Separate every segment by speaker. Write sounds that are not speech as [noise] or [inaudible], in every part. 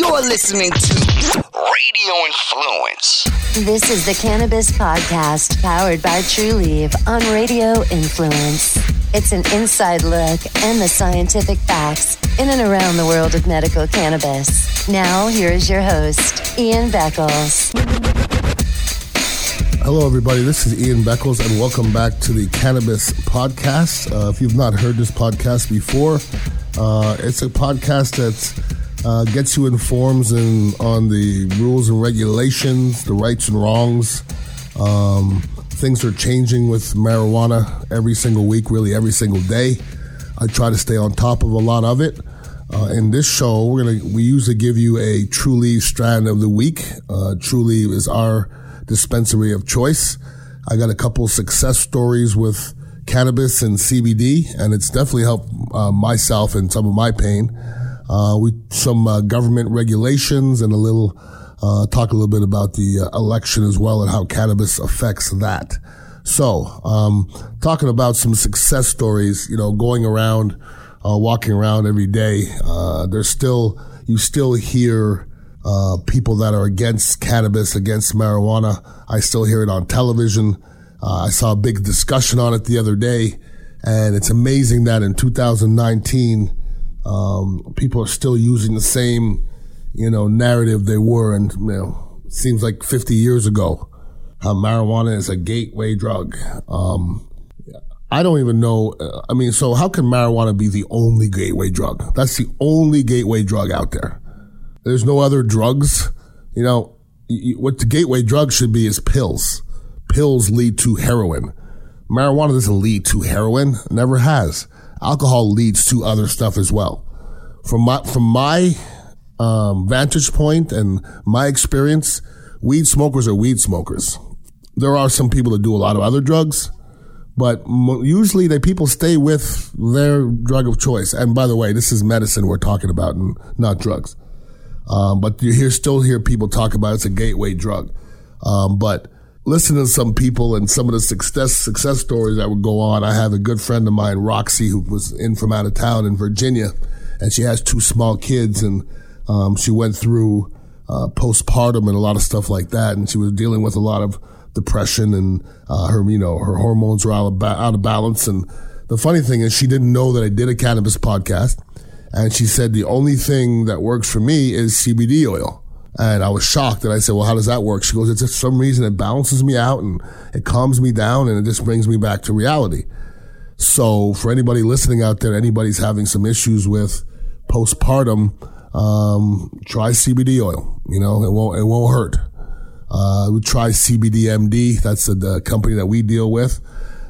Speaker 1: You're listening to Radio Influence.
Speaker 2: This is the Cannabis Podcast powered by Trulieve on Radio Influence. It's an inside look and the scientific facts in and around the world of medical cannabis. Now, here is your host, Ian Beckles.
Speaker 3: Hello, everybody. This is Ian Beckles, and welcome back to the Cannabis Podcast. Uh, if you've not heard this podcast before, uh, it's a podcast that uh, gets you informed in, on the rules and regulations, the rights and wrongs. Um, things are changing with marijuana every single week, really every single day. I try to stay on top of a lot of it. Uh, in this show, we're gonna we usually give you a Trulieve strand of the week. Uh, Trulieve is our dispensary of choice. I got a couple success stories with cannabis and CBD, and it's definitely helped uh, myself and some of my pain. Uh, we some uh, government regulations and a little uh, talk a little bit about the uh, election as well and how cannabis affects that. So, um, talking about some success stories, you know, going around, uh, walking around every day, there's still you still hear people that are against cannabis, against marijuana. I still hear it on television. Uh, I saw a big discussion on it the other day, and it's amazing that in 2019, um, people are still using the same, you know, narrative they were, and you know, seems like 50 years ago, how marijuana is a gateway drug. Um, I don't even know. Uh, I mean, so how can marijuana be the only gateway drug? That's the only gateway drug out there. There's no other drugs. You know, what the gateway drug should be is pills pills lead to heroin. Marijuana doesn't lead to heroin, never has. Alcohol leads to other stuff as well. From my, from my um, vantage point and my experience, weed smokers are weed smokers. There are some people that do a lot of other drugs, but usually they people stay with their drug of choice. And by the way, this is medicine we're talking about and not drugs. Um, but you hear, still hear people talk about it's a gateway drug. Um, but listen to some people and some of the success success stories that would go on. I have a good friend of mine, Roxy, who was in from out of town in Virginia, and she has two small kids, and um, she went through uh, postpartum and a lot of stuff like that, and she was dealing with a lot of depression and uh, her, you know, her hormones were out of, ba- out of balance. And the funny thing is, she didn't know that I did a cannabis podcast, and she said the only thing that works for me is CBD oil. And I was shocked and I said, well, how does that work? She goes, it's just some reason it balances me out and it calms me down and it just brings me back to reality. So for anybody listening out there, anybody's having some issues with postpartum, um, try CBD oil. You know, it won't, it won't hurt. Uh, we try CBDMD. That's the, the company that we deal with.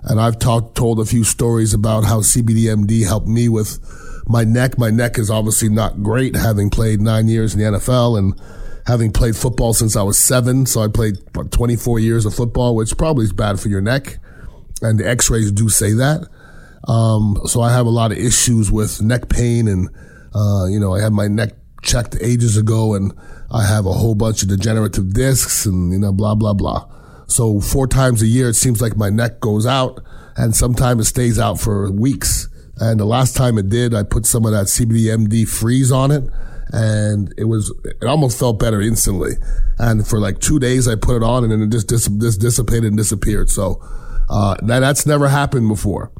Speaker 3: And I've talked, told a few stories about how CBDMD helped me with my neck. My neck is obviously not great having played nine years in the NFL and having played football since I was seven. So I played 24 years of football, which probably is bad for your neck. And the x-rays do say that. Um, so I have a lot of issues with neck pain and, uh, you know, I had my neck checked ages ago and I have a whole bunch of degenerative discs and, you know, blah, blah, blah. So four times a year, it seems like my neck goes out and sometimes it stays out for weeks. And the last time it did, I put some of that CBDMD freeze on it and it was it almost felt better instantly. And for like two days, I put it on, and then it just dis- dis- dissipated and disappeared. So uh, that that's never happened before.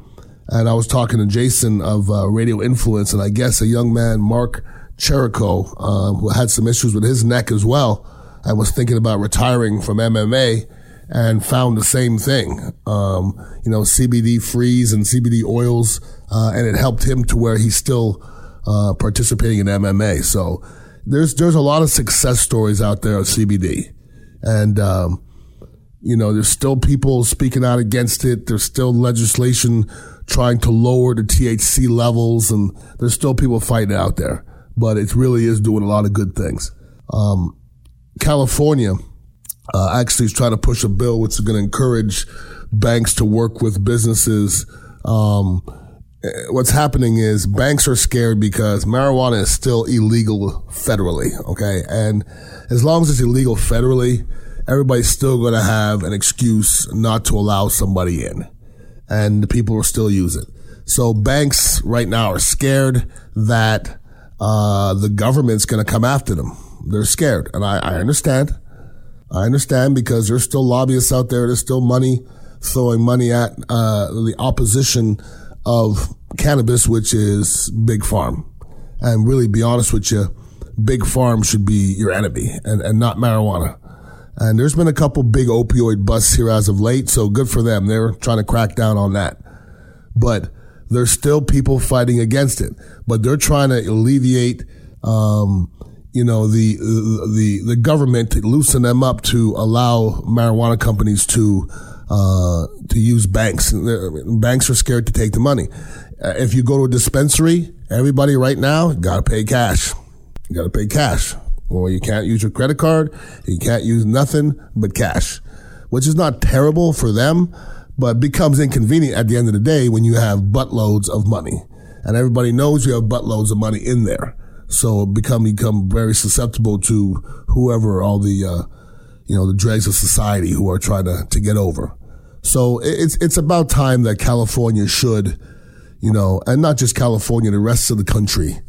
Speaker 3: And I was talking to Jason of uh, Radio Influence, and I guess a young man, Mark Cherico, uh, who had some issues with his neck as well, and was thinking about retiring from MMA, and found the same thing. Um, you know, CBD freeze and CBD oils, uh, and it helped him to where he still uh, participating in MMA. So there's there's a lot of success stories out there of CBD, and um, you know there's still people speaking out against it. There's still legislation trying to lower the THC levels, and there's still people fighting out there. But it really is doing a lot of good things. Um, California uh, actually is trying to push a bill which is going to encourage banks to work with businesses. Um, what's happening is banks are scared because marijuana is still illegal federally. Okay. And as long as it's illegal federally, everybody's still going to have an excuse not to allow somebody in and the people will still use it. So banks right now are scared that, uh, the government's going to come after them. They're scared. And I, I understand. I understand because there's still lobbyists out there. There's still money throwing money at uh, the opposition of cannabis, which is big farm. And really, be honest with you, big farm should be your enemy and, and not marijuana. And there's been a couple big opioid busts here as of late, so good for them. They're trying to crack down on that. But there's still people fighting against it. But they're trying to alleviate, um, you know, the, the, the government to loosen them up to allow marijuana companies to, uh, to use banks. Banks are scared to take the money. Uh, if you go to a dispensary, everybody right now got to pay cash. You got to pay cash. Well, you can't use your credit card. You can't use nothing but cash, which is not terrible for them, but becomes inconvenient at the end of the day when you have buttloads of money. And everybody knows you have buttloads of money in there. So become, become very susceptible to whoever all the, uh, you know, the dregs of society who are trying to, to get over. So it's, it's about time that California should, you know, and not just California, the rest of the country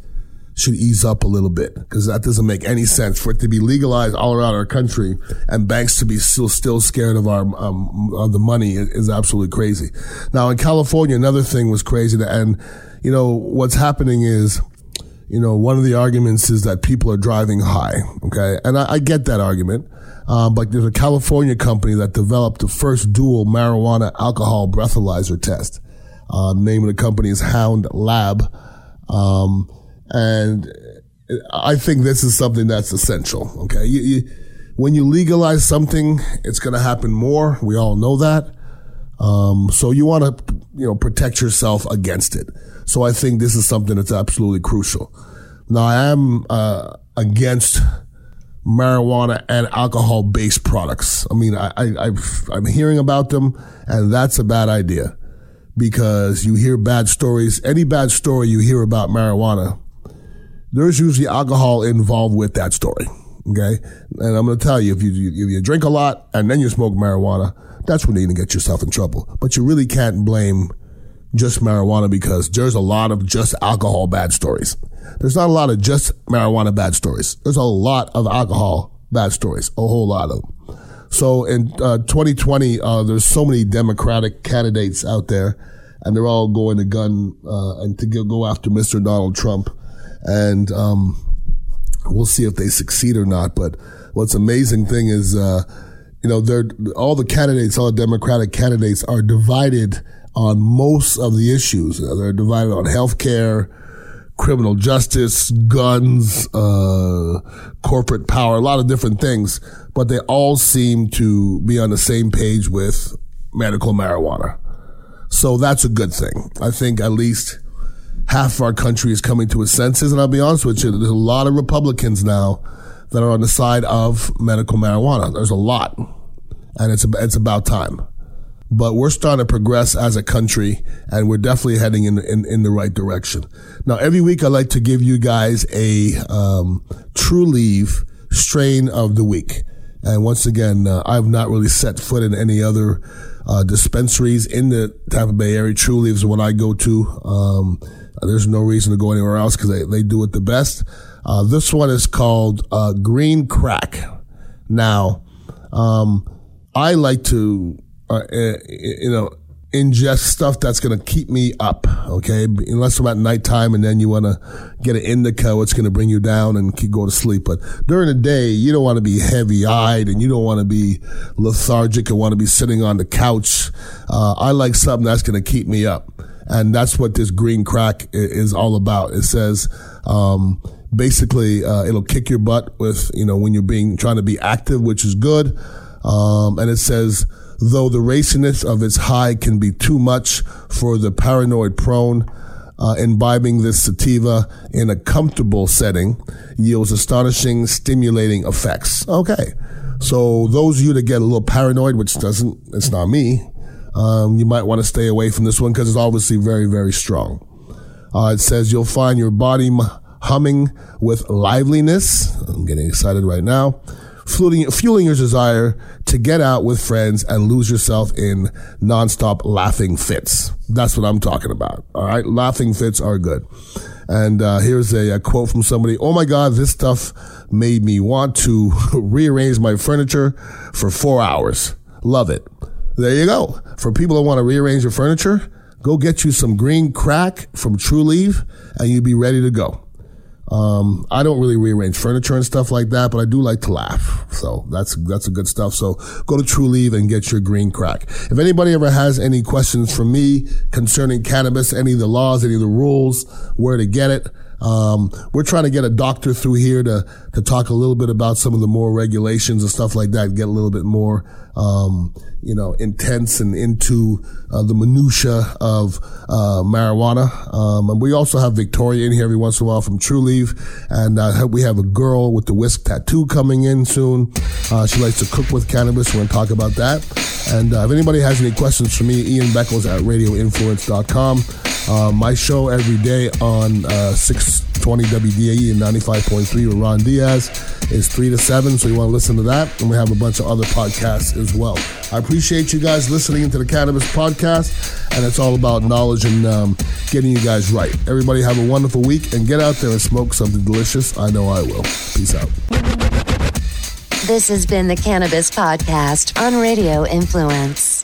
Speaker 3: should ease up a little bit because that doesn't make any sense for it to be legalized all around our country and banks to be still still scared of our um, of the money is absolutely crazy. Now in California, another thing was crazy, and you know what's happening is. You know, one of the arguments is that people are driving high. Okay. And I, I get that argument. Uh, but there's a California company that developed the first dual marijuana alcohol breathalyzer test. Uh, name of the company is Hound Lab. Um, and I think this is something that's essential. Okay. You, you, when you legalize something, it's going to happen more. We all know that. Um, so you want to, you know, protect yourself against it. So I think this is something that's absolutely crucial. Now I am, uh, against marijuana and alcohol based products. I mean, I, I, I'm hearing about them and that's a bad idea because you hear bad stories. Any bad story you hear about marijuana, there's usually alcohol involved with that story. Okay. And I'm going to tell you, if you, if you drink a lot and then you smoke marijuana, that's when you're going to get yourself in trouble. But you really can't blame just marijuana because there's a lot of just alcohol bad stories. There's not a lot of just marijuana bad stories. There's a lot of alcohol bad stories, a whole lot of them. So in uh, 2020, uh, there's so many Democratic candidates out there, and they're all going to gun uh, and to go after Mr. Donald Trump and um, we'll see if they succeed or not. But what's amazing thing is, uh, you know, they're all the candidates, all the Democratic candidates are divided on most of the issues. They're divided on health care, criminal justice, guns, uh, corporate power, a lot of different things, but they all seem to be on the same page with medical marijuana. So that's a good thing. I think at least half of our country is coming to its senses. And I'll be honest with you, there's a lot of Republicans now that are on the side of medical marijuana. There's a lot. And it's, it's about time. But we're starting to progress as a country and we're definitely heading in, in, in the right direction. Now, every week I like to give you guys a, um, Trulieve strain of the week. And once again, uh, I've not really set foot in any other, uh, dispensaries in the Tampa Bay area. Trulieve is what I go to. Um, there's no reason to go anywhere else because they, they do it the best. Uh, this one is called uh, Green Crack. Now, um, I like to, uh, eh, you know, ingest stuff that's going to keep me up. Okay, unless I'm at nighttime and then you want to get an indica, it's going to bring you down and go to sleep. But during the day, you don't want to be heavy eyed and you don't want to be lethargic and want to be sitting on the couch. Uh, I like something that's going to keep me up. And that's what this green crack is all about. It says, um, basically, uh, it'll kick your butt with, you know, when you're being, trying to be active, which is good. Um, and it says, though the raciness of its high can be too much for the paranoid prone, uh, imbibing this sativa in a comfortable setting yields astonishing stimulating effects. Okay. So those of you that get a little paranoid, which doesn't, it's not me, um, you might want to stay away from this one because it's obviously very, very strong. Uh, it says you'll find your body humming with liveliness. I'm getting excited right now. Fueling, fueling your desire to get out with friends and lose yourself in nonstop laughing fits. That's what I'm talking about. All right. Laughing fits are good. And uh, here's a, a, quote from somebody Oh my God, this stuff made me want to [laughs] rearrange my furniture for four hours. Love it. There you go. For people that want to rearrange your furniture, go get you some green crack from Trulieve and you'll be ready to go. Um, I don't really rearrange furniture and stuff like that, but I do like to laugh. So that's, that's a good stuff. So go to Trulieve and get your green crack. If anybody ever has any questions for me concerning cannabis, any of the laws, any of the rules, where to get it, um, we're trying to get a doctor through here to, to talk a little bit about some of the more regulations and stuff like that, get a little bit more, um, you know, intense and into uh, the minutia of uh, marijuana. Um, and we also have Victoria in here every once in a while from Trulieve, and uh, we have a girl with the whisk tattoo coming in soon. Uh, she likes to cook with cannabis. We're going to talk about that. And uh, if anybody has any questions for me, Ian Beckles at radioinfluence.com. Uh, my show every day on uh, 620 WDAE and 95.3 with Ron Diaz is 3 to 7, so you want to listen to that. And we have a bunch of other podcasts as well. I appreciate you guys listening to the Cannabis Podcast, and it's all about knowledge and um, getting you guys right. Everybody have a wonderful week and get out there and smoke something delicious. I know I will. Peace out.
Speaker 2: This has been the Cannabis Podcast on Radio Influence.